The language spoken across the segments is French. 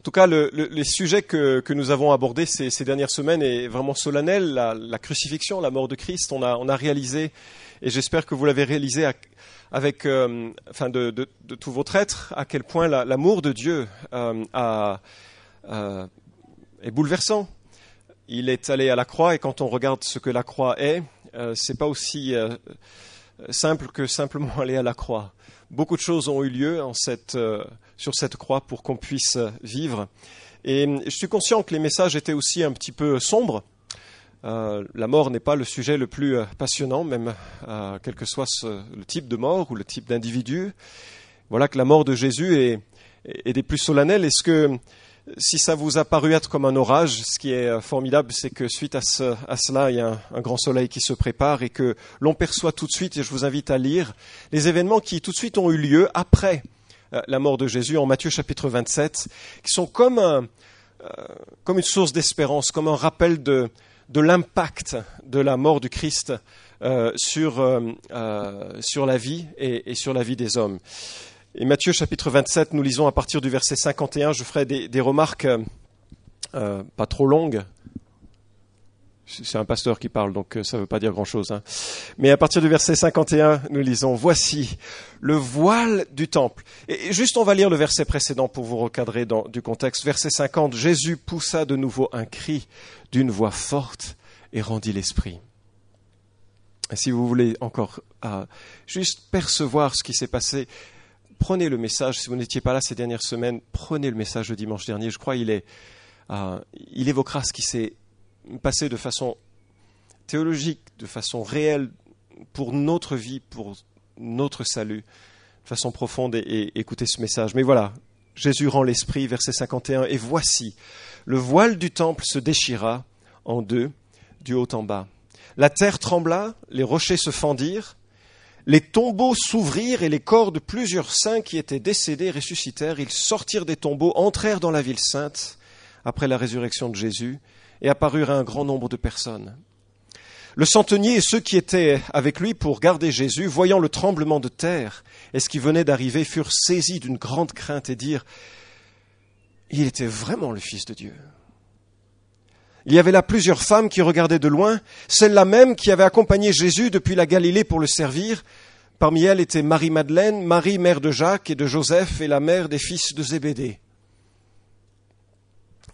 En tout cas, le, le, les sujets que, nous avons abordés ces, dernières semaines est vraiment solennel. La, crucifixion, la mort de Christ, on a, réalisé, et j'espère que vous l'avez réalisé avec, euh, de, de, de, tout votre être, à quel point l'amour de Dieu euh, euh, est bouleversant. Il est allé à la croix, et quand on regarde ce que la croix est, c'est pas aussi simple que simplement aller à la croix. Beaucoup de choses ont eu lieu en cette sur cette croix pour qu'on puisse vivre. Et je suis conscient que les messages étaient aussi un petit peu sombres. Euh, la mort n'est pas le sujet le plus euh, passionnant, même euh, quel que soit ce, le type de mort ou le type d'individu. Voilà que la mort de Jésus est, est, des plus solennelles. Est-ce que si ça vous a paru être comme un orage, ce qui est formidable, c'est que suite à, ce, à, cela, il y a un, grand soleil qui se prépare et que l'on perçoit tout de suite, et je vous invite à lire, les événements qui tout de suite ont eu lieu après euh, la mort de Jésus en Matthieu chapitre 27, qui sont euh, comme une source d'espérance, comme un rappel de, l'impact de la mort du Christ euh, sur, euh, la vie et, sur la vie des hommes. Et Matthieu chapitre 27, nous lisons à partir du verset 51, je ferai des, remarques euh, pas trop longues, c'est un pasteur qui parle, donc ça ne veut pas dire grand-chose. Hein. Mais à partir du verset 51, nous lisons, Voici le voile du temple. Et juste, on va lire le verset précédent pour vous recadrer du contexte. Verset 50, Jésus poussa de nouveau un cri d'une voix forte et rendit l'esprit. Si vous voulez encore euh, juste percevoir ce qui s'est passé, prenez le message. Si vous n'étiez pas là ces dernières semaines, prenez le message de dimanche dernier. Je crois qu'il est, euh, il évoquera ce qui s'est passer de façon théologique, de façon réelle, pour notre vie, pour notre salut, de façon profonde, et, et écouter ce message. Mais voilà, Jésus rend l'esprit, verset 51, et voici, le voile du temple se déchira en deux, du haut en bas. La terre trembla, les rochers se fendirent, les tombeaux s'ouvrirent et les corps de plusieurs saints qui étaient décédés ressuscitèrent. Ils sortirent des tombeaux, entrèrent dans la ville sainte après la résurrection de Jésus et apparurent à un grand nombre de personnes. Le centenier et ceux qui étaient avec lui pour garder Jésus, voyant le tremblement de terre et ce qui venait d'arriver, furent saisis d'une grande crainte et dirent Il était vraiment le Fils de Dieu. Il y avait là plusieurs femmes qui regardaient de loin, celle-là même qui avait accompagné Jésus depuis la Galilée pour le servir. Parmi elles étaient Marie-Madeleine, Marie, mère de Jacques et de Joseph, et la mère des fils de Zébédée.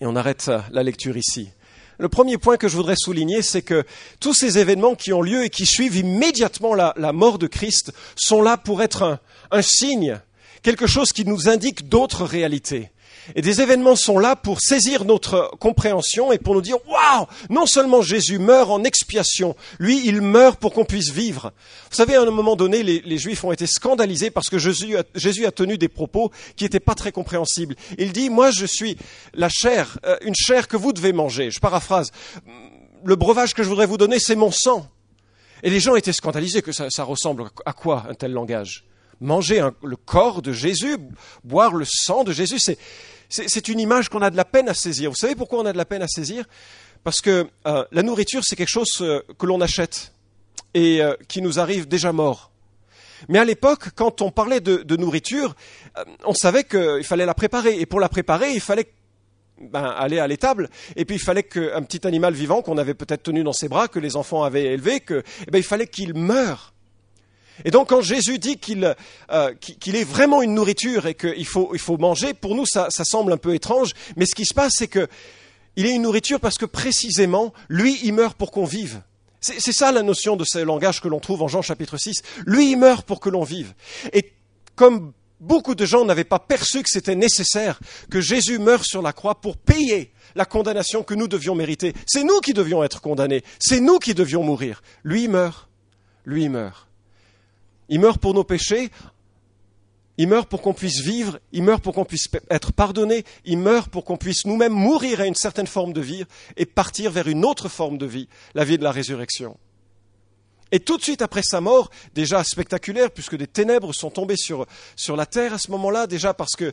Et on arrête la lecture ici. Le premier point que je voudrais souligner, c'est que tous ces événements qui ont lieu et qui suivent immédiatement la, mort de Christ sont là pour être un signe, quelque chose qui nous indique d'autres réalités. Et des événements sont là pour saisir notre compréhension et pour nous dire waouh, non seulement Jésus meurt en expiation, lui il meurt pour qu'on puisse vivre. Vous savez, à un moment donné, les, Juifs ont été scandalisés parce que Jésus a, tenu des propos qui n'étaient pas très compréhensibles. Il dit moi je suis la chair, euh, une chair que vous devez manger. Je paraphrase. Le breuvage que je voudrais vous donner, c'est mon sang. Et les gens étaient scandalisés que ça, ressemble à quoi un tel langage? Manger le corps de Jésus, boire le sang de Jésus, c'est c'est une image qu'on a de la peine à saisir. Vous savez pourquoi on a de la peine à saisir? Parce que euh, la nourriture, c'est quelque chose euh, que l'on achète et euh, qui nous arrive déjà mort. Mais à l'époque, quand on parlait de, nourriture, on savait qu'il fallait la préparer. Et pour la préparer, il fallait ben, aller à l'étable. Et puis il fallait qu'un petit animal vivant qu'on avait peut-être tenu dans ses bras, que les enfants avaient élevé, eh ben, il fallait qu'il meure. Et donc quand Jésus dit qu'il euh, qu est vraiment une nourriture et qu'il faut, manger, pour nous ça, semble un peu étrange, mais ce qui se passe c'est que il est une nourriture parce que précisément, lui, il meurt pour qu'on vive. C'est ça la notion de ce langage que l'on trouve en Jean chapitre 6. Lui, il meurt pour que l'on vive. Et comme beaucoup de gens n'avaient pas perçu que c'était nécessaire que Jésus meure sur la croix pour payer la condamnation que nous devions mériter, c'est nous qui devions être condamnés, c'est nous qui devions mourir. Lui, meurt. Lui, meurt. Il meurt pour nos péchés, il meurt pour qu'on puisse vivre, il meurt pour qu'on puisse être pardonné, il meurt pour qu'on puisse nous-mêmes mourir à une certaine forme de vie et partir vers une autre forme de vie, la vie de la résurrection. Et tout de suite après sa mort, déjà spectaculaire, puisque des ténèbres sont tombées sur, sur la terre à ce moment-là, déjà parce que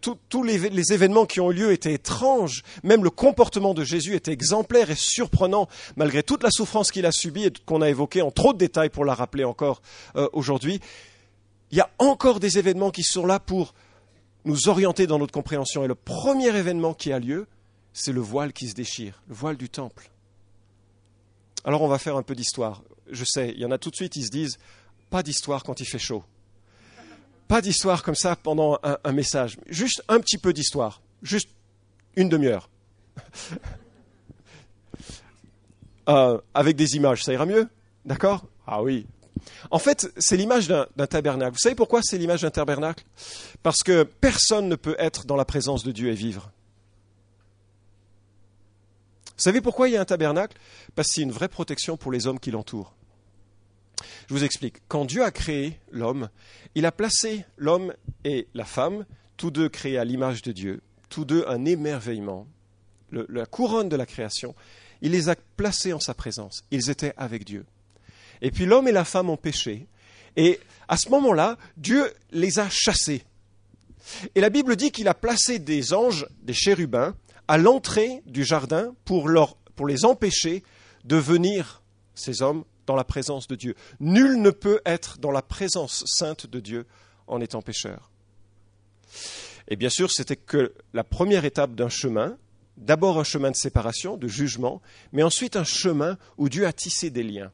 tous les, les, événements qui ont eu lieu étaient étranges, même le comportement de Jésus était exemplaire et surprenant, malgré toute la souffrance qu'il a subie et qu'on a évoquée en trop de détails pour la rappeler encore euh, aujourd'hui. Il y a encore des événements qui sont là pour nous orienter dans notre compréhension. Et le premier événement qui a lieu, c'est le voile qui se déchire, le voile du temple. Alors on va faire un peu d'histoire. Je sais, il y en a tout de suite, ils se disent, pas d'histoire quand il fait chaud. Pas d'histoire comme ça pendant un, message. Juste un petit peu d'histoire. Juste une demi-heure. Euh, avec des images, ça ira mieux? D'accord? Ah oui. En fait, c'est l'image d'un tabernacle. Vous savez pourquoi c'est l'image d'un tabernacle? Parce que personne ne peut être dans la présence de Dieu et vivre. Vous savez pourquoi il y a un tabernacle? Parce que c'est une vraie protection pour les hommes qui l'entourent. Je vous explique. Quand Dieu a créé l'homme, il a placé l'homme et la femme, tous deux créés à l'image de Dieu, tous deux un émerveillement, la couronne de la création. Il les a placés en sa présence. Ils étaient avec Dieu. Et puis l'homme et la femme ont péché. Et à ce moment-là, Dieu les a chassés. Et la Bible dit qu'il a placé des anges, des chérubins, à l'entrée du jardin pour, pour les empêcher de venir, ces hommes, la présence de Dieu. Nul ne peut être dans la présence sainte de Dieu en étant pécheur. Et bien sûr, c'était que la première étape d'un chemin, d'abord un chemin de séparation, de jugement, mais ensuite un chemin où Dieu a tissé des liens.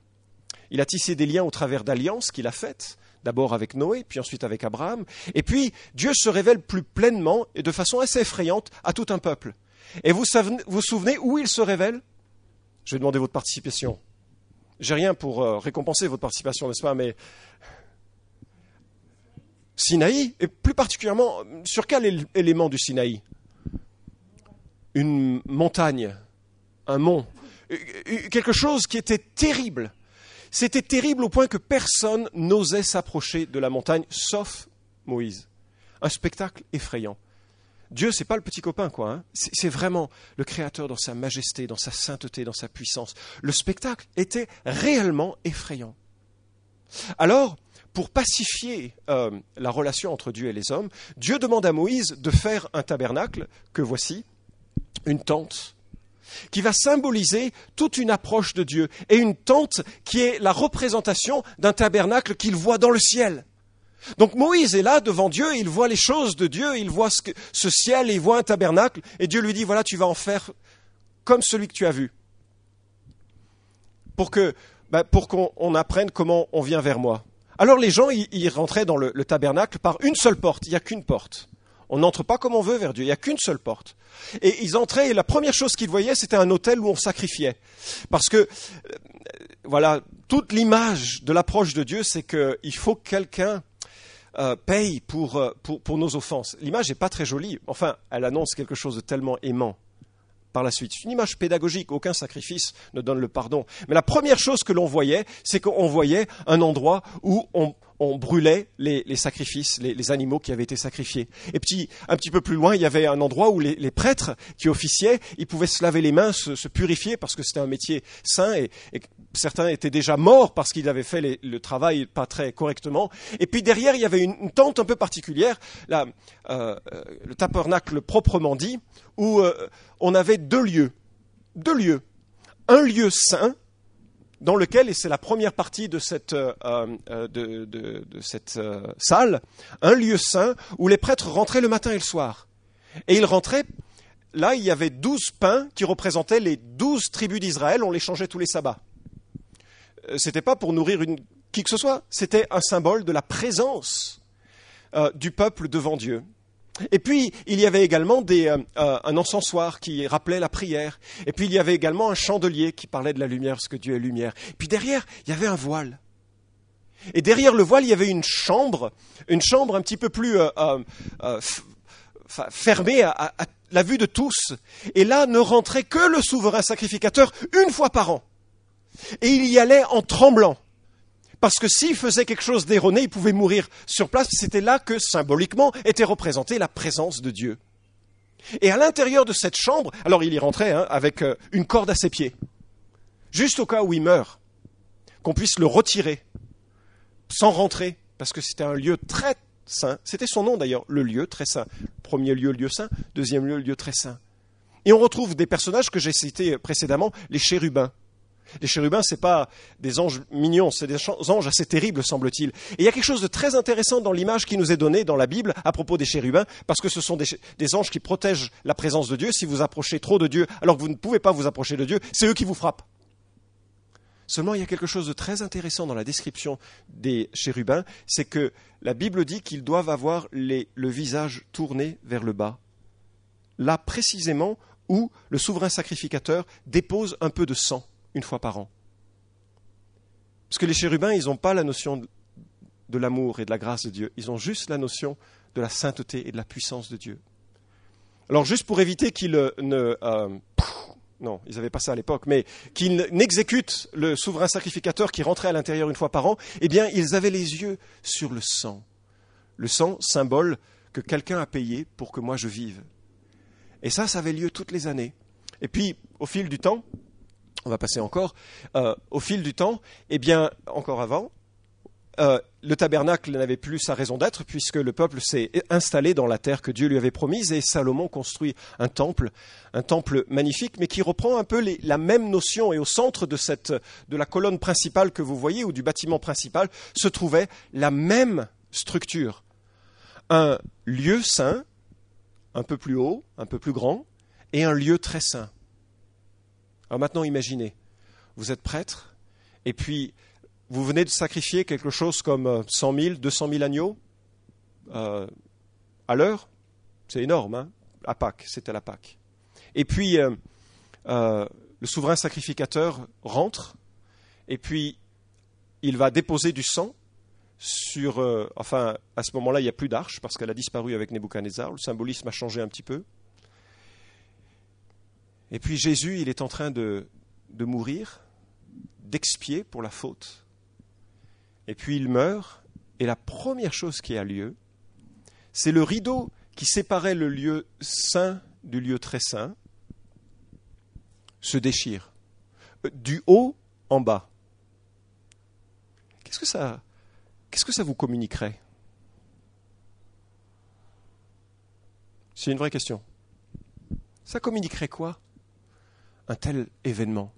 Il a tissé des liens au travers d'alliances qu'il a faites, d'abord avec Noé, puis ensuite avec Abraham, et puis Dieu se révèle plus pleinement et de façon assez effrayante à tout un peuple. Et vous vous souvenez où il se révèle? Je vais demander votre participation. J'ai rien pour euh, récompenser votre participation, n'est-ce pas Mais Sinaï, et plus particulièrement, sur quel élément du Sinaï? Une montagne, un mont, quelque chose qui était terrible. C'était terrible au point que personne n'osait s'approcher de la montagne, sauf Moïse. Un spectacle effrayant. Dieu, c'est pas le petit copain, quoi. Hein. C'est vraiment le Créateur dans sa majesté, dans sa sainteté, dans sa puissance. Le spectacle était réellement effrayant. Alors, pour pacifier euh, la relation entre Dieu et les hommes, Dieu demande à Moïse de faire un tabernacle, que voici, une tente, qui va symboliser toute une approche de Dieu, et une tente qui est la représentation d'un tabernacle qu'il voit dans le ciel. Donc Moïse est là devant Dieu, il voit les choses de Dieu, il voit ce, ciel, il voit un tabernacle, et Dieu lui dit, voilà, tu vas en faire comme celui que tu as vu. Pour que, ben, pour qu'on apprenne comment on vient vers moi. Alors les gens, ils, rentraient dans le, tabernacle par une seule porte, il n'y a qu'une porte. On n'entre pas comme on veut vers Dieu, il n'y a qu'une seule porte. Et ils entraient, et la première chose qu'ils voyaient, c'était un hôtel où on sacrifiait. Parce que, euh, voilà, toute l'image de l'approche de Dieu, c'est qu'il faut quelqu'un euh, paye euh, pour, pour, nos offenses. L'image n'est pas très jolie. Enfin, elle annonce quelque chose de tellement aimant par la suite. C'est une image pédagogique, aucun sacrifice ne donne le pardon. Mais la première chose que l'on voyait, c'est qu'on voyait un endroit où on, brûlait les, sacrifices, les, animaux qui avaient été sacrifiés. Et puis, un petit peu plus loin, il y avait un endroit où les, prêtres qui officiaient, ils pouvaient se laver les mains, se, purifier, parce que c'était un métier saint, et, et certains étaient déjà morts parce qu'ils avaient fait le travail pas très correctement. Et puis derrière, il y avait une, tente un peu particulière, euh, euh, le tabernacle proprement dit, où euh, on avait deux lieux. Deux lieux. Un lieu saint, dans lequel, et c'est la première partie de cette, de, cette salle, un lieu saint où les prêtres rentraient le matin et le soir. Et ils rentraient là, il y avait douze pains qui représentaient les douze tribus d'Israël, on les changeait tous les sabbats. Euh, c'était pas pour nourrir une, qui que ce soit, c'était un symbole de la présence euh, du peuple devant Dieu. Et puis, il y avait également euh, un encensoir qui rappelait la prière. Et puis, il y avait également un chandelier qui parlait de la lumière, parce que Dieu est lumière. Et puis derrière, il y avait un voile. Et derrière le voile, il y avait une chambre, une chambre un petit peu plus fermée à la vue de tous. Et là ne rentrait que le souverain sacrificateur une fois par an. Et il y allait en tremblant. Parce que s'il faisait quelque chose d'erroné, il pouvait mourir sur place. C'était là que, symboliquement, était représentée la présence de Dieu. Et à l'intérieur de cette chambre, alors il y rentrait hein, avec euh, une corde à ses pieds, juste au cas où il meurt, qu'on puisse le retirer, sans rentrer, parce que c'était un lieu très saint. C'était son nom d'ailleurs, le lieu très saint. Premier lieu, lieu saint. Deuxième lieu, lieu très saint. Et on retrouve des personnages que j'ai cités précédemment, les chérubins. Les chérubins, c'est pas des anges mignons, c'est des anges assez terribles, semble-t-il. Et il y a quelque chose de très intéressant dans l'image qui nous est donnée dans la Bible à propos des chérubins, parce que ce sont des, anges qui protègent la présence de Dieu. Si vous approchez trop de Dieu, alors que vous ne pouvez pas vous approcher de Dieu, c'est eux qui vous frappent. Seulement, il y a quelque chose de très intéressant dans la description des chérubins, c'est que la Bible dit qu'ils doivent avoir le visage tourné vers le bas. Là, précisément, où le souverain sacrificateur dépose un peu de sang une fois par an. Parce que les chérubins, ils n'ont pas la notion de l'amour et de la grâce de Dieu, ils ont juste la notion de la sainteté et de la puissance de Dieu. Alors juste pour éviter qu'ils ne... Euh, non, ils n'avaient pas ça à l'époque, mais qu'ils n'exécutent le souverain sacrificateur qui rentrait à l'intérieur une fois par an, eh bien, ils avaient les yeux sur le sang. Le sang, symbole que quelqu'un a payé pour que moi je vive. Et ça, ça avait lieu toutes les années. Et puis, au fil du temps, on va passer encore, euh, au fil du temps, eh bien, encore avant, euh, le tabernacle n'avait plus sa raison d'être puisque le peuple s'est installé dans la terre que Dieu lui avait promise et Salomon construit un temple, un temple magnifique, mais qui reprend un peu la même notion. Et au centre de, la colonne principale que vous voyez ou du bâtiment principal se trouvait la même structure, un lieu saint un peu plus haut, un peu plus grand, et un lieu très saint. Alors maintenant, imaginez, vous êtes prêtre, et puis vous venez de sacrifier quelque chose comme 100 000, 200 000 agneaux euh, à l'heure. C'est énorme, hein à Pâques, c'était la Pâques. Et puis, euh, euh, le souverain sacrificateur rentre, et puis il va déposer du sang sur, enfin, à ce moment-là, il n'y a plus d'arche parce qu'elle a disparu avec Nebuchadnezzar. Le symbolisme a changé un petit peu. Et puis Jésus, il est en train de, mourir, d'expier pour la faute. Et puis il meurt, et la première chose qui a lieu, c'est le rideau qui séparait le lieu saint du lieu très saint, se déchire, euh, du haut en bas. Qu'est-ce que ça, qu'est-ce que ça vous communiquerait? C'est une vraie question. Ça communiquerait quoi? Un tel événement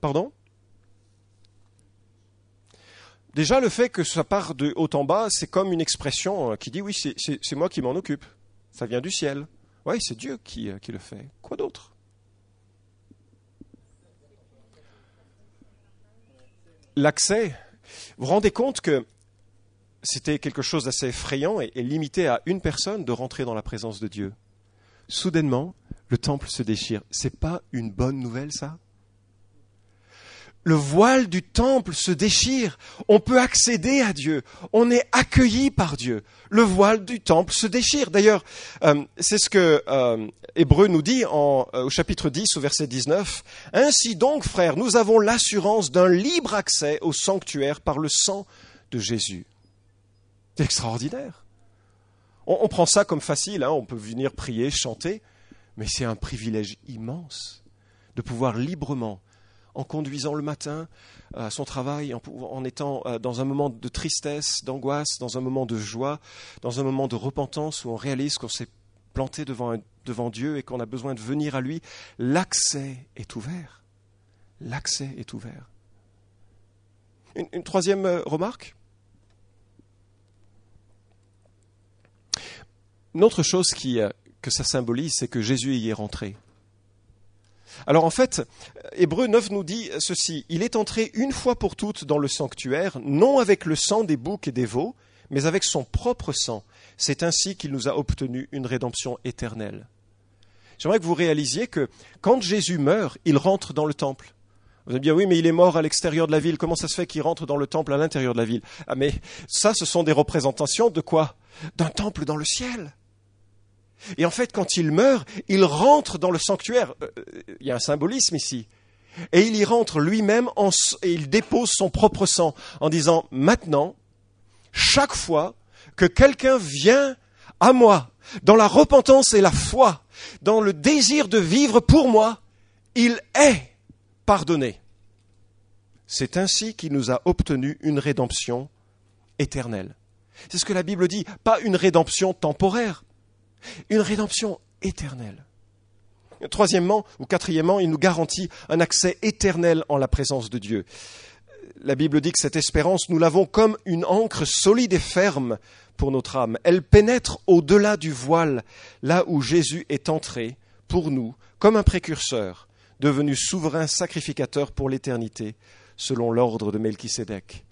Pardon? Déjà, le fait que ça part de haut en bas, c'est comme une expression euh, qui dit oui, c'est moi qui m'en occupe. Ça vient du ciel. Oui, c'est Dieu qui, euh, qui le fait. Quoi d'autre? L'accès, vous vous rendez compte que c'était quelque chose d'assez effrayant et, limité à une personne de rentrer dans la présence de Dieu. Soudainement, le temple se déchire. C'est pas une bonne nouvelle, ça? Le voile du temple se déchire. On peut accéder à Dieu. On est accueilli par Dieu. Le voile du temple se déchire. D'ailleurs, euh, c'est ce que euh, Hébreu nous dit euh, au chapitre 10 au verset 19. Ainsi donc, frères, nous avons l'assurance d'un libre accès au sanctuaire par le sang de Jésus. C'est extraordinaire. On, prend ça comme facile. Hein. On peut venir prier, chanter, mais c'est un privilège immense de pouvoir librement en conduisant le matin euh, à son travail, en, étant euh, dans un moment de tristesse, d'angoisse, dans un moment de joie, dans un moment de repentance où on réalise qu'on s'est planté devant, devant Dieu et qu'on a besoin de venir à lui, l'accès est ouvert. L'accès est ouvert. Une, troisième euh, remarque? Une autre chose qui, que ça symbolise, c'est que Jésus y est rentré. Alors en fait, Hébreu 9 nous dit ceci, il est entré une fois pour toutes dans le sanctuaire, non avec le sang des boucs et des veaux, mais avec son propre sang. C'est ainsi qu'il nous a obtenu une rédemption éternelle. J'aimerais que vous réalisiez que quand Jésus meurt, il rentre dans le temple. Vous allez dire, oui, mais il est mort à l'extérieur de la ville. Comment ça se fait qu'il rentre dans le temple à l'intérieur de la ville? Ah, mais ça, ce sont des représentations de quoi? D'un temple dans le ciel. Et en fait, quand il meurt, il rentre dans le sanctuaire. Euh, il y a un symbolisme ici. Et il y rentre lui-même et il dépose son propre sang en disant, maintenant, chaque fois que quelqu'un vient à moi, dans la repentance et la foi, dans le désir de vivre pour moi, il est pardonné. C'est ainsi qu'il nous a obtenu une rédemption éternelle. C'est ce que la Bible dit, pas une rédemption temporaire, une rédemption éternelle. Troisièmement ou quatrièmement, il nous garantit un accès éternel en la présence de Dieu. La Bible dit que cette espérance, nous l'avons comme une encre solide et ferme pour notre âme. Elle pénètre au-delà du voile, là où Jésus est entré pour nous, comme un précurseur, devenu souverain sacrificateur pour l'éternité, selon l'ordre de Melchisédek.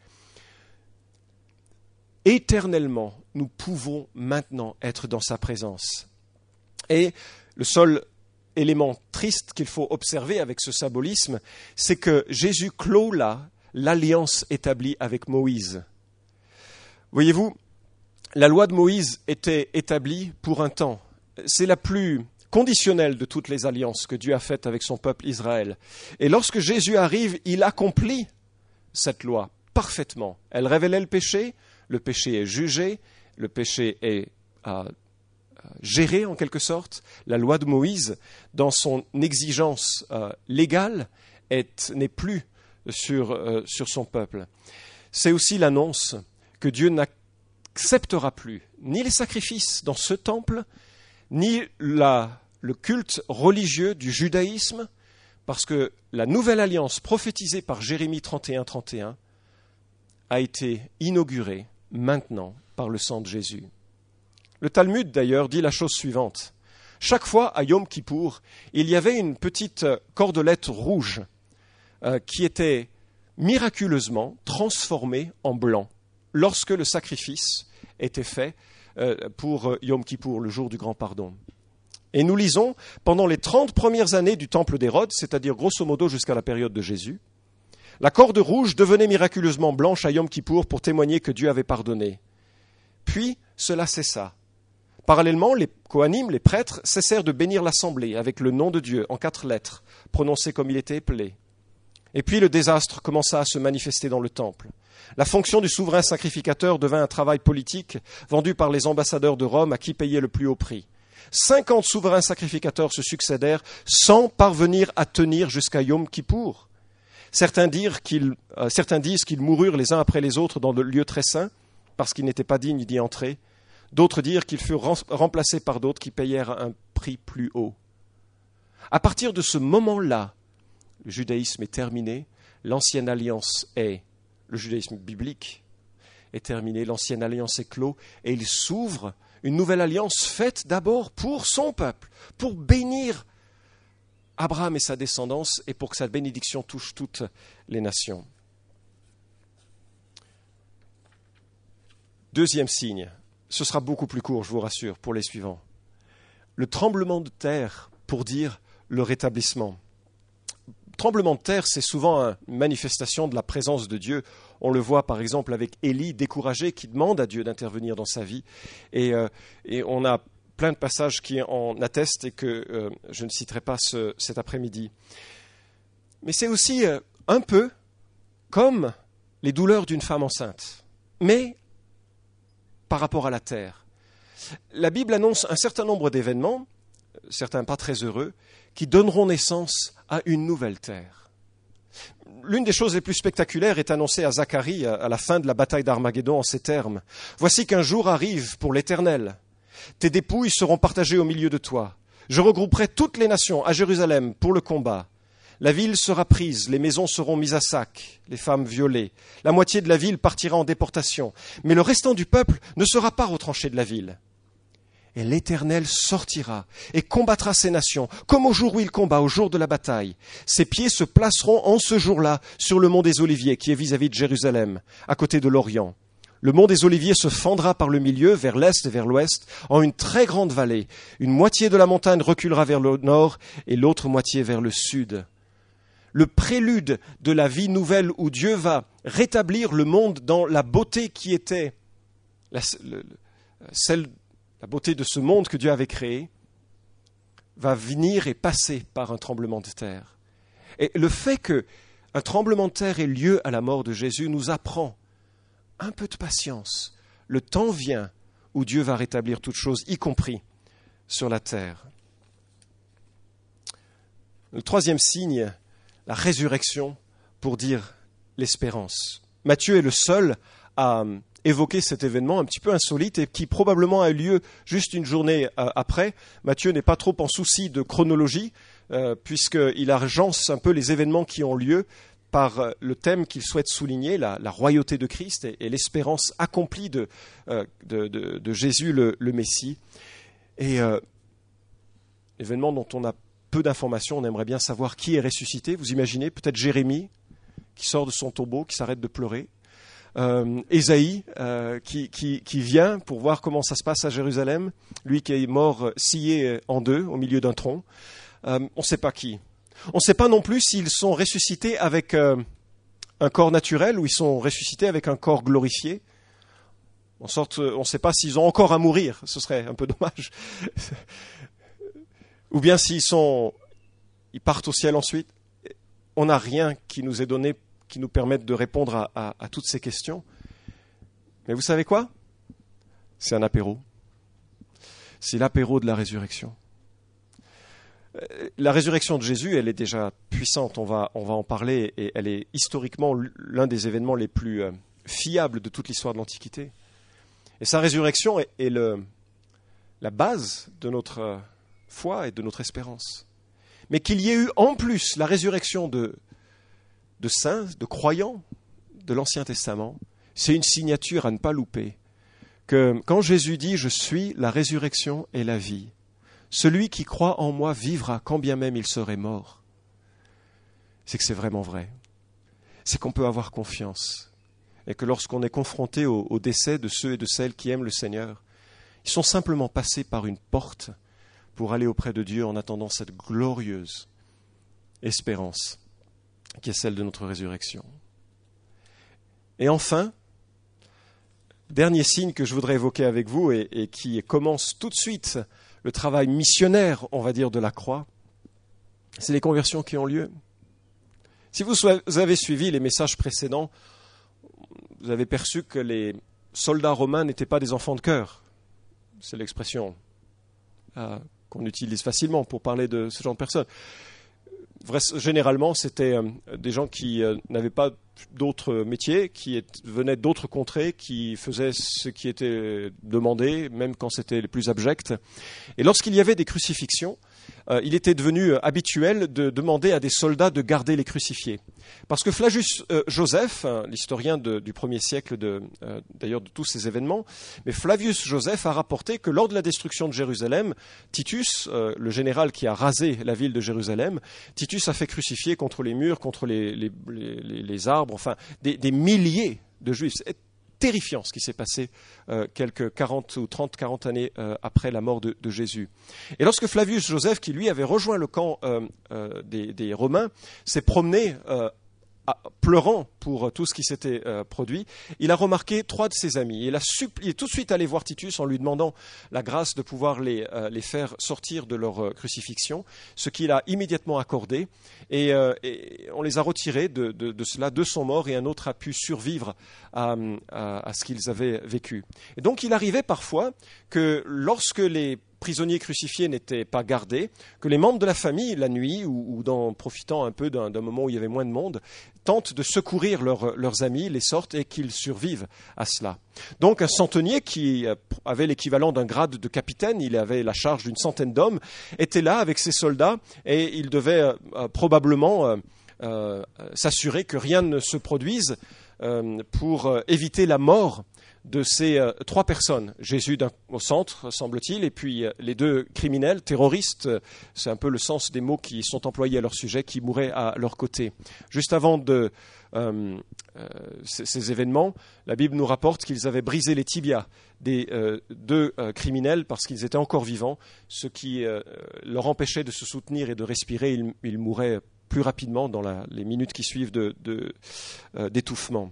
Éternellement, nous pouvons maintenant être dans sa présence. Et le seul élément triste qu'il faut observer avec ce symbolisme, c'est que Jésus clôt là l'alliance établie avec Moïse. Voyez-vous, la loi de Moïse était établie pour un temps. C'est la plus conditionnelle de toutes les alliances que Dieu a faites avec son peuple Israël. Et lorsque Jésus arrive, il accomplit cette loi parfaitement. Elle révélait le péché, le péché est jugé, le péché est euh, géré en quelque sorte. La loi de Moïse, dans son exigence euh, légale, n'est plus sur, euh, sur son peuple. C'est aussi l'annonce que Dieu n'acceptera plus ni les sacrifices dans ce temple, ni le culte religieux du judaïsme, parce que la nouvelle alliance prophétisée par Jérémie 31, 31 a été inaugurée maintenant par le sang de Jésus. Le Talmud, d'ailleurs, dit la chose suivante. Chaque fois, à Yom Kippour, il y avait une petite cordelette rouge euh, qui était miraculeusement transformée en blanc lorsque le sacrifice était fait euh, pour euh, Yom Kippour, le jour du grand pardon. Et nous lisons, pendant les trente premières années du temple d'Hérode, c'est-à-dire grosso modo jusqu'à la période de Jésus, la corde rouge devenait miraculeusement blanche à Yom Kippour pour témoigner que Dieu avait pardonné. Puis cela cessa. Parallèlement, les Kohanim, les prêtres, cessèrent de bénir l'assemblée avec le nom de Dieu en quatre lettres, prononcées comme il était appelé. Et puis le désastre commença à se manifester dans le temple. La fonction du souverain sacrificateur devint un travail politique vendu par les ambassadeurs de Rome à qui payer le plus haut prix. Cinquante souverains sacrificateurs se succédèrent sans parvenir à tenir jusqu'à Yom Kippour. Certains, euh, certains disent qu'ils moururent les uns après les autres dans le lieu très saint, parce qu'ils n'étaient pas dignes d'y entrer. D'autres dirent qu'ils furent remplacés par d'autres qui payèrent un prix plus haut. À partir de ce moment-là, le judaïsme est terminé, l'ancienne alliance est, le judaïsme biblique est terminé, l'ancienne alliance est clos, et il s'ouvre une nouvelle alliance faite d'abord pour son peuple, pour bénir Abraham et sa descendance, et pour que sa bénédiction touche toutes les nations. Deuxième signe, ce sera beaucoup plus court, je vous rassure, pour les suivants. Le tremblement de terre pour dire le rétablissement tremblement de terre, c'est souvent une manifestation de la présence de Dieu. On le voit par exemple avec Élie, découragé, qui demande à Dieu d'intervenir dans sa vie. Et, euh, on a plein de passages qui en attestent et que euh, je ne citerai pas cet après-midi. Mais c'est aussi euh, un peu comme les douleurs d'une femme enceinte, mais par rapport à la terre. La Bible annonce un certain nombre d'événements, certains pas très heureux, qui donneront naissance à une nouvelle terre. L'une des choses les plus spectaculaires est annoncée à Zacharie à la fin de la bataille d'Armageddon en ces termes. Voici qu'un jour arrive pour l'Éternel. Tes dépouilles seront partagées au milieu de toi. Je regrouperai toutes les nations à Jérusalem pour le combat. La ville sera prise, les maisons seront mises à sac, les femmes violées. La moitié de la ville partira en déportation, mais le restant du peuple ne sera pas retranché de la ville. Et l'Éternel sortira et combattra ces nations, comme au jour où il combat, au jour de la bataille. Ses pieds se placeront en ce jour-là sur le mont des Oliviers, qui est vis-à-vis de Jérusalem, à côté de l'Orient. Le mont des Oliviers se fendra par le milieu, vers l'est et vers l'ouest, en une très grande vallée. Une moitié de la montagne reculera vers le nord et l'autre moitié vers le sud. Le prélude de la vie nouvelle où Dieu va rétablir le monde dans la beauté qui était celle la beauté de ce monde que Dieu avait créé, va venir et passer par un tremblement de terre. Et le fait que un tremblement de terre ait lieu à la mort de Jésus nous apprend un peu de patience. Le temps vient où Dieu va rétablir toutes choses, y compris sur la terre. Le troisième signe, la résurrection pour dire l'espérance. Matthieu est le seul à évoquer cet événement un petit peu insolite et qui probablement a eu lieu juste une journée euh, après. Matthieu n'est pas trop en souci de chronologie, euh, puisqu'il agence un peu les événements qui ont lieu par euh, le thème qu'il souhaite souligner, la, royauté de Christ et, l'espérance accomplie de, Jésus le, Messie. Et événement dont on a peu d'informations, on aimerait bien savoir qui est ressuscité. Vous imaginez peut-être Jérémie qui sort de son tombeau, qui s'arrête de pleurer. Euh, Ésaïe euh, qui, vient pour voir comment ça se passe à Jérusalem, lui qui est mort euh, scié en deux au milieu d'un tronc. on ne sait pas qui. On ne sait pas non plus s'ils sont ressuscités avec un corps naturel ou ils sont ressuscités avec un corps glorifié. En sorte, on ne sait pas s'ils ont encore à mourir, ce serait un peu dommage. ou bien s'ils sont, ils partent au ciel ensuite. On n'a rien qui nous est donné qui nous permettent de répondre à, toutes ces questions. Mais vous savez quoi? C'est un apéro. C'est l'apéro de la résurrection. La résurrection de Jésus, elle est déjà puissante, on va, en parler, et elle est historiquement l'un des événements les plus euh, fiables de toute l'histoire de l'Antiquité. Et sa résurrection est, la base de notre euh, foi et de notre espérance. Mais qu'il y ait eu en plus la résurrection de, de saints, de croyants de l'Ancien Testament, c'est une signature à ne pas louper. Que quand Jésus dit Je suis la résurrection et la vie, celui qui croit en moi vivra quand bien même il serait mort. C'est que c'est vraiment vrai. C'est qu'on peut avoir confiance. Et que lorsqu'on est confronté au, décès de ceux et de celles qui aiment le Seigneur, ils sont simplement passés par une porte pour aller auprès de Dieu en attendant cette glorieuse espérance qui est celle de notre résurrection. Et enfin, dernier signe que je voudrais évoquer avec vous et, qui commence tout de suite le travail missionnaire, on va dire, de la croix, c'est les conversions qui ont lieu. Si vous avez suivi les messages précédents, vous avez perçu que les soldats romains n'étaient pas des enfants de cœur. C'est l'expression euh, qu'on utilise facilement pour parler de ce genre de personnes généralement, c'était euh, des gens qui euh, n'avaient pas d'autres métiers, qui venaient d'autres contrées, qui faisaient ce qui était demandé, même quand c'était les plus abjects. Et lorsqu'il y avait des crucifixions, euh, il était devenu habituel de demander à des soldats de garder les crucifiés. Parce que Flavius euh, Joseph, hein, l'historien du premier siècle euh, d'ailleurs de, tous ces événements, mais Flavius Joseph a rapporté que lors de la destruction de Jérusalem, Titus, le général qui a rasé la ville de Jérusalem, Titus a fait crucifier contre les murs, contre les, arbres, enfin des, milliers de juifs terrifiant ce qui s'est passé euh, quelques 40 ou 30, 40 années euh, après la mort de, Jésus. Et lorsque Flavius Joseph, qui lui avait rejoint le camp euh, des, des, Romains, s'est promené pleurant pour tout ce qui s'était euh, produit, il a remarqué trois de ses amis. Il, a est tout de suite allé voir Titus en lui demandant la grâce de pouvoir les, euh, faire sortir de leur euh, crucifixion, ce qu'il a immédiatement accordé. Et, on les a retirés de, cela, de son mort, et un autre a pu survivre à, à ce qu'ils avaient vécu. Et donc il arrivait parfois que lorsque les prisonniers crucifiés n'étaient pas gardés, que les membres de la famille, la nuit, ou, en profitant un peu d'un moment où il y avait moins de monde, tentent de secourir leurs amis, les sortent et qu'ils survivent à cela. Donc un centenier qui avait l'équivalent d'un grade de capitaine, il avait la charge d'une centaine d'hommes, était là avec ses soldats et il devait euh, euh, probablement euh, s'assurer que rien ne se produise pour éviter la mort de ces euh, trois personnes. Jésus au centre, semble-t-il, et puis euh, les deux criminels, terroristes, euh, c'est un peu le sens des mots qui sont employés à leur sujet, qui mouraient à leur côté. Juste avant ces, événements, la Bible nous rapporte qu'ils avaient brisé les tibias des deux criminels parce qu'ils étaient encore vivants, ce qui leur empêchait de se soutenir et de respirer. Ils, mouraient plus rapidement dans les minutes qui suivent d'étouffement.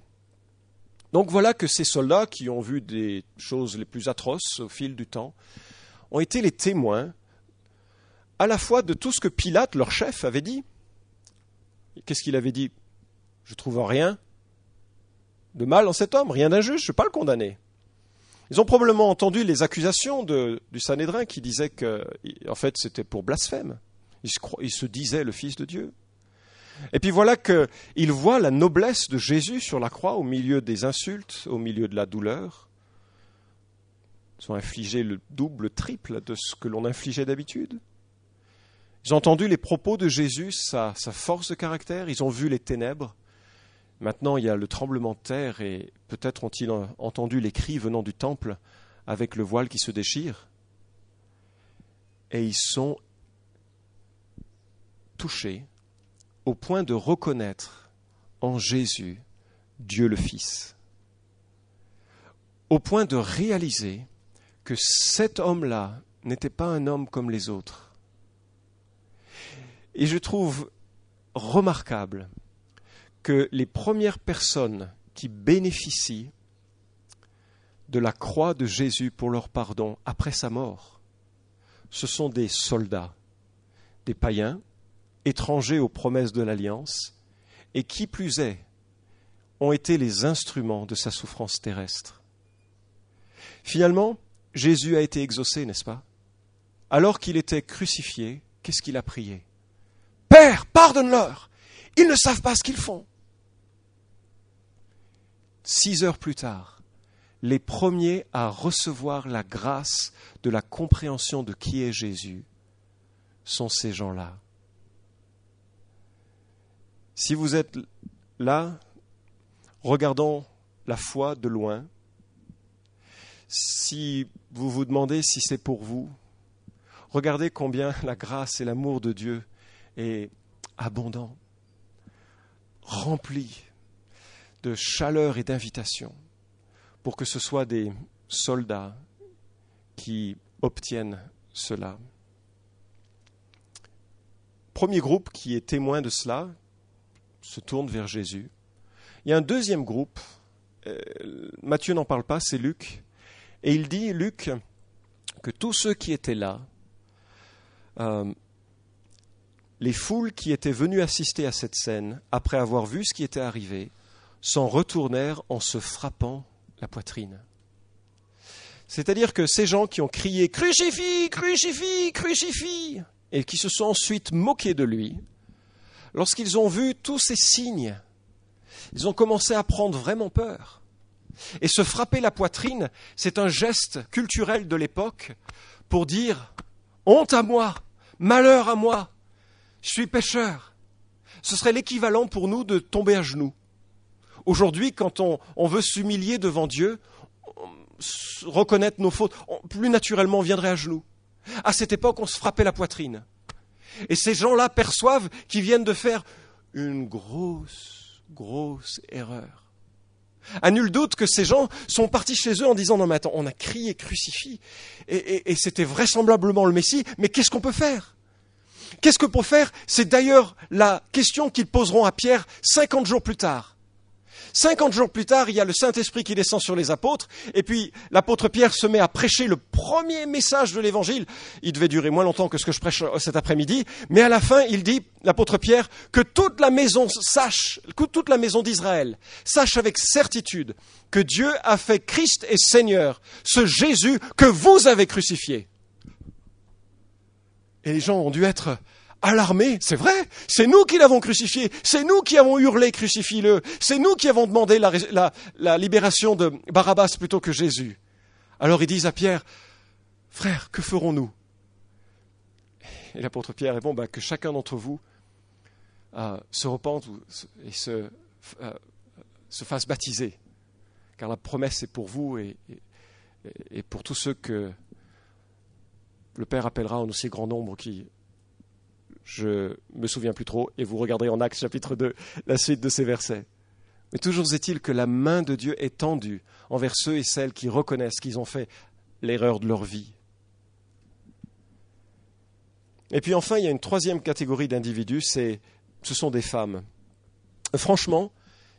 Donc voilà que ces soldats qui ont vu des choses les plus atroces au fil du temps ont été les témoins à la fois de tout ce que Pilate, leur chef, avait dit. Qu'est-ce qu'il avait dit? Je trouve rien de mal en cet homme, rien d'injuste, je ne vais pas le condamner. Ils ont probablement entendu les accusations du Sanhédrin qui disaient que, en fait, c'était pour blasphème. Se, il se disait le Fils de Dieu. Et puis voilà qu'il voit la noblesse de Jésus sur la croix au milieu des insultes, au milieu de la douleur. Ils ont infligé le double, le triple de ce que l'on infligeait d'habitude. Ils ont entendu les propos de Jésus, sa, sa force de caractère, ils ont vu les ténèbres. Maintenant, il y a le tremblement de terre et peut-être ont-ils entendu les cris venant du temple avec le voile qui se déchire. Et ils sont touchés au point de reconnaître en Jésus Dieu le Fils, au point de réaliser que cet homme-là n'était pas un homme comme les autres. Et je trouve remarquable que les premières personnes qui bénéficient de la croix de Jésus pour leur pardon après sa mort, ce sont des soldats, des païens, étrangers aux promesses de l'Alliance, et qui plus est, ont été les instruments de sa souffrance terrestre. Finalement, Jésus a été exaucé, n'est-ce pas? Alors qu'il était crucifié, qu'est-ce qu'il a prié? Père, pardonne-leur Ils ne savent pas ce qu'ils font. Six heures plus tard, les premiers à recevoir la grâce de la compréhension de qui est Jésus sont ces gens-là. Si vous êtes là, regardons la foi de loin, si vous vous demandez si c'est pour vous, regardez combien la grâce et l'amour de Dieu est abondant, rempli de chaleur et d'invitation pour que ce soit des soldats qui obtiennent cela. Premier groupe qui est témoin de cela, se tourne vers Jésus. Il y a un deuxième groupe, euh, Matthieu n'en parle pas, c'est Luc, et il dit, Luc, que tous ceux qui étaient là, euh, les foules qui étaient venues assister à cette scène, après avoir vu ce qui était arrivé, s'en retournèrent en se frappant la poitrine. C'est-à-dire que ces gens qui ont crié Crucifie, crucifie, crucifie, et qui se sont ensuite moqués de lui, lorsqu'ils ont vu tous ces signes, ils ont commencé à prendre vraiment peur. Et se frapper la poitrine, c'est un geste culturel de l'époque pour dire honte à moi, malheur à moi, je suis pécheur. Ce serait l'équivalent pour nous de tomber à genoux. Aujourd'hui, quand on, veut s'humilier devant Dieu, reconnaître nos fautes, plus naturellement on viendrait à genoux. À cette époque, on se frappait la poitrine. Et ces gens-là perçoivent qu'ils viennent de faire une grosse, grosse erreur. À nul doute que ces gens sont partis chez eux en disant non mais attends, on a crié crucifie et, et c'était vraisemblablement le Messie, mais qu'est-ce qu'on peut faire? Qu'est-ce que pour faire? C'est d'ailleurs la question qu'ils poseront à Pierre cinquante jours plus tard. Cinquante jours plus tard, il y a le Saint-Esprit qui descend sur les apôtres, et puis l'apôtre Pierre se met à prêcher le premier message de l'Évangile. Il devait durer moins longtemps que ce que je prêche cet après-midi, mais à la fin, il dit, l'apôtre Pierre, que toute la maison sache, que toute la maison d'Israël sache avec certitude que Dieu a fait Christ et Seigneur, ce Jésus que vous avez crucifié. Et les gens ont dû être alarmés. C'est vrai, c'est nous qui l'avons crucifié, c'est nous qui avons hurlé crucifie-le, c'est nous qui avons demandé la, libération de Barabbas plutôt que Jésus. Alors ils disent à Pierre, frère, que ferons-nous? Et l'apôtre Pierre répond, bah, que chacun d'entre vous euh, se repente et se, euh, se, fasse baptiser, car la promesse est pour vous et, et pour tous ceux que le Père appellera en aussi grand nombre qui je me souviens plus trop, et vous regarderez en Actes chapitre 2 la suite de ces versets. Mais toujours est-il que la main de Dieu est tendue envers ceux et celles qui reconnaissent qu'ils ont fait l'erreur de leur vie. Et puis enfin, il y a une troisième catégorie d'individus, ce sont des femmes. Franchement,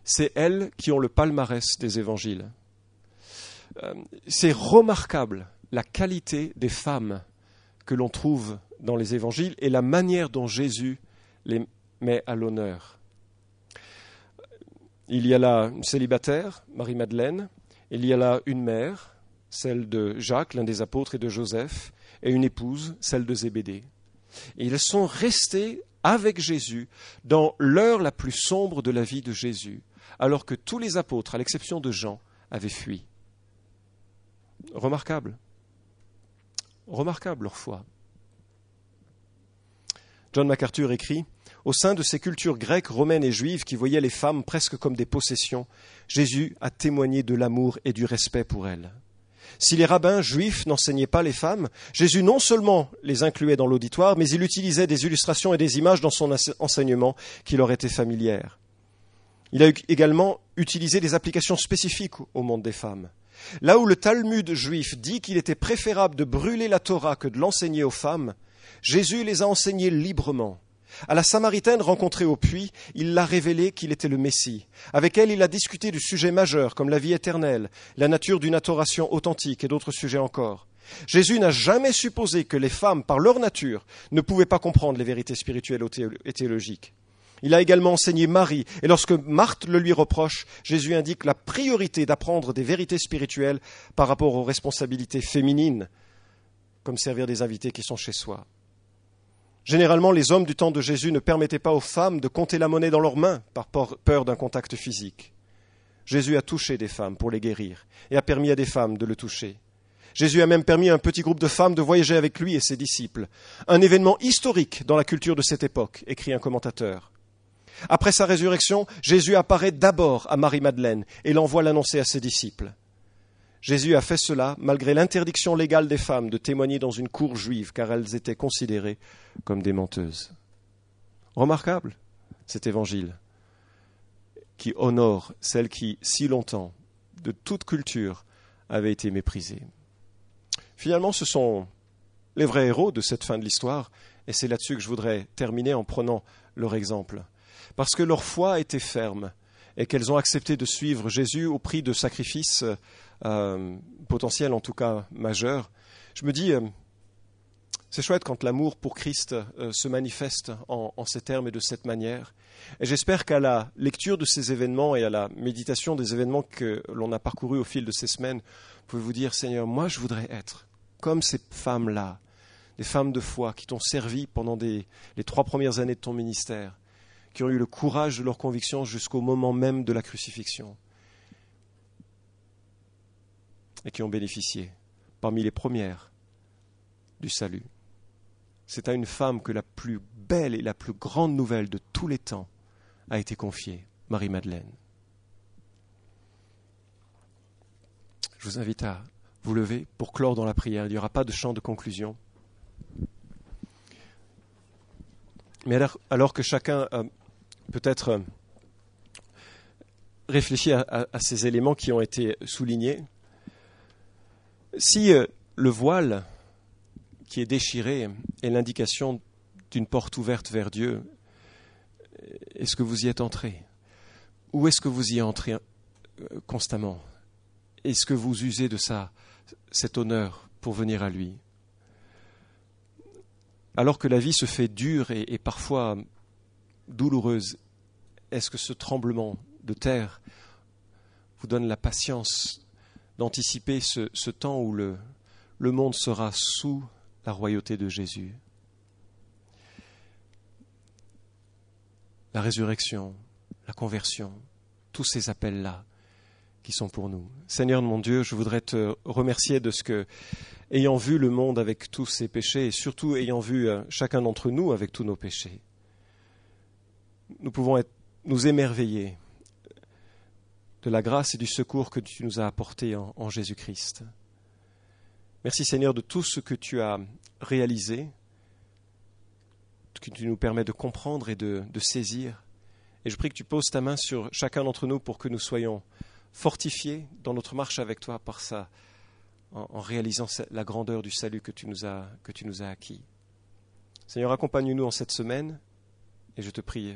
c'est elles qui ont le palmarès des évangiles. Euh, c'est remarquable la qualité des femmes que l'on trouve dans les évangiles et la manière dont Jésus les met à l'honneur. Il y a là une célibataire, Marie-Madeleine, il y a là une mère, celle de Jacques, l'un des apôtres, et de Joseph, et une épouse, celle de Zébédée. Et ils sont restés avec Jésus dans l'heure la plus sombre de la vie de Jésus, alors que tous les apôtres, à l'exception de Jean, avaient fui. Remarquable. Remarquable leur foi. John MacArthur écrit Au sein de ces cultures grecques, romaines et juives qui voyaient les femmes presque comme des possessions, Jésus a témoigné de l'amour et du respect pour elles. Si les rabbins juifs n'enseignaient pas les femmes, Jésus non seulement les incluait dans l'auditoire, mais il utilisait des illustrations et des images dans son enseignement qui leur étaient familières. Il a également utilisé des applications spécifiques au monde des femmes. Là où le Talmud juif dit qu'il était préférable de brûler la Torah que de l'enseigner aux femmes, Jésus les a enseignés librement. À la Samaritaine rencontrée au puits, il l'a révélé qu'il était le Messie. Avec elle, il a discuté de sujets majeurs comme la vie éternelle, la nature d'une adoration authentique et d'autres sujets encore. Jésus n'a jamais supposé que les femmes, par leur nature, ne pouvaient pas comprendre les vérités spirituelles et théologiques. Il a également enseigné Marie, et lorsque Marthe le lui reproche, Jésus indique la priorité d'apprendre des vérités spirituelles par rapport aux responsabilités féminines, comme servir des invités qui sont chez soi. Généralement, les hommes du temps de Jésus ne permettaient pas aux femmes de compter la monnaie dans leurs mains par peur d'un contact physique. Jésus a touché des femmes pour les guérir et a permis à des femmes de le toucher. Jésus a même permis à un petit groupe de femmes de voyager avec lui et ses disciples. Un événement historique dans la culture de cette époque, écrit un commentateur. Après sa résurrection, Jésus apparaît d'abord à Marie-Madeleine et l'envoie l'annoncer à ses disciples. Jésus a fait cela malgré l'interdiction légale des femmes de témoigner dans une cour juive, car elles étaient considérées comme des menteuses. Remarquable, cet évangile, qui honore celle qui, si longtemps, de toute culture, avait été méprisée. Finalement, ce sont les vrais héros de cette fin de l'histoire, et c'est là-dessus que je voudrais terminer en prenant leur exemple. Parce que leur foi était ferme, et qu'elles ont accepté de suivre Jésus au prix de sacrifices euh, potentiel en tout cas majeur. Je me dis, euh, c'est chouette quand l'amour pour Christ euh, se manifeste en, ces termes et de cette manière. Et j'espère qu'à la lecture de ces événements et à la méditation des événements que l'on a parcourus au fil de ces semaines, vous pouvez vous dire, Seigneur, moi je voudrais être comme ces femmes-là, des femmes de foi qui t'ont servi pendant les trois premières années de ton ministère, qui ont eu le courage de leurs convictions jusqu'au moment même de la crucifixion et qui ont bénéficié, parmi les premières, du salut. C'est à une femme que la plus belle et la plus grande nouvelle de tous les temps a été confiée, Marie-Madeleine. Je vous invite à vous lever pour clore dans la prière. Il n'y aura pas de chant de conclusion. Mais alors, que chacun peut-être euh, réfléchit à ces éléments qui ont été soulignés, si euh, le voile qui est déchiré est l'indication d'une porte ouverte vers Dieu, est-ce que vous y êtes entré? Ou est-ce que vous y entrez euh, constamment? Est-ce que vous usez de ça, cet honneur pour venir à lui? Alors que la vie se fait dure et parfois douloureuse, est-ce que ce tremblement de terre vous donne la patience d'anticiper ce, temps où le, le monde sera sous la royauté de Jésus? La résurrection, la conversion, tous ces appels-là qui sont pour nous. Seigneur mon Dieu, je voudrais te remercier de ce que, ayant vu le monde avec tous ses péchés, et surtout ayant vu euh, chacun d'entre nous avec tous nos péchés, nous pouvons nous émerveiller de la grâce et du secours que tu nous as apportés en, Jésus-Christ. Merci Seigneur de tout ce que tu as réalisé, que tu nous permets de comprendre et de, saisir. Et je prie que tu poses ta main sur chacun d'entre nous pour que nous soyons fortifiés dans notre marche avec toi par ça, en, réalisant la grandeur du salut que tu nous as acquis. Seigneur, accompagne-nous en cette semaine et je te prie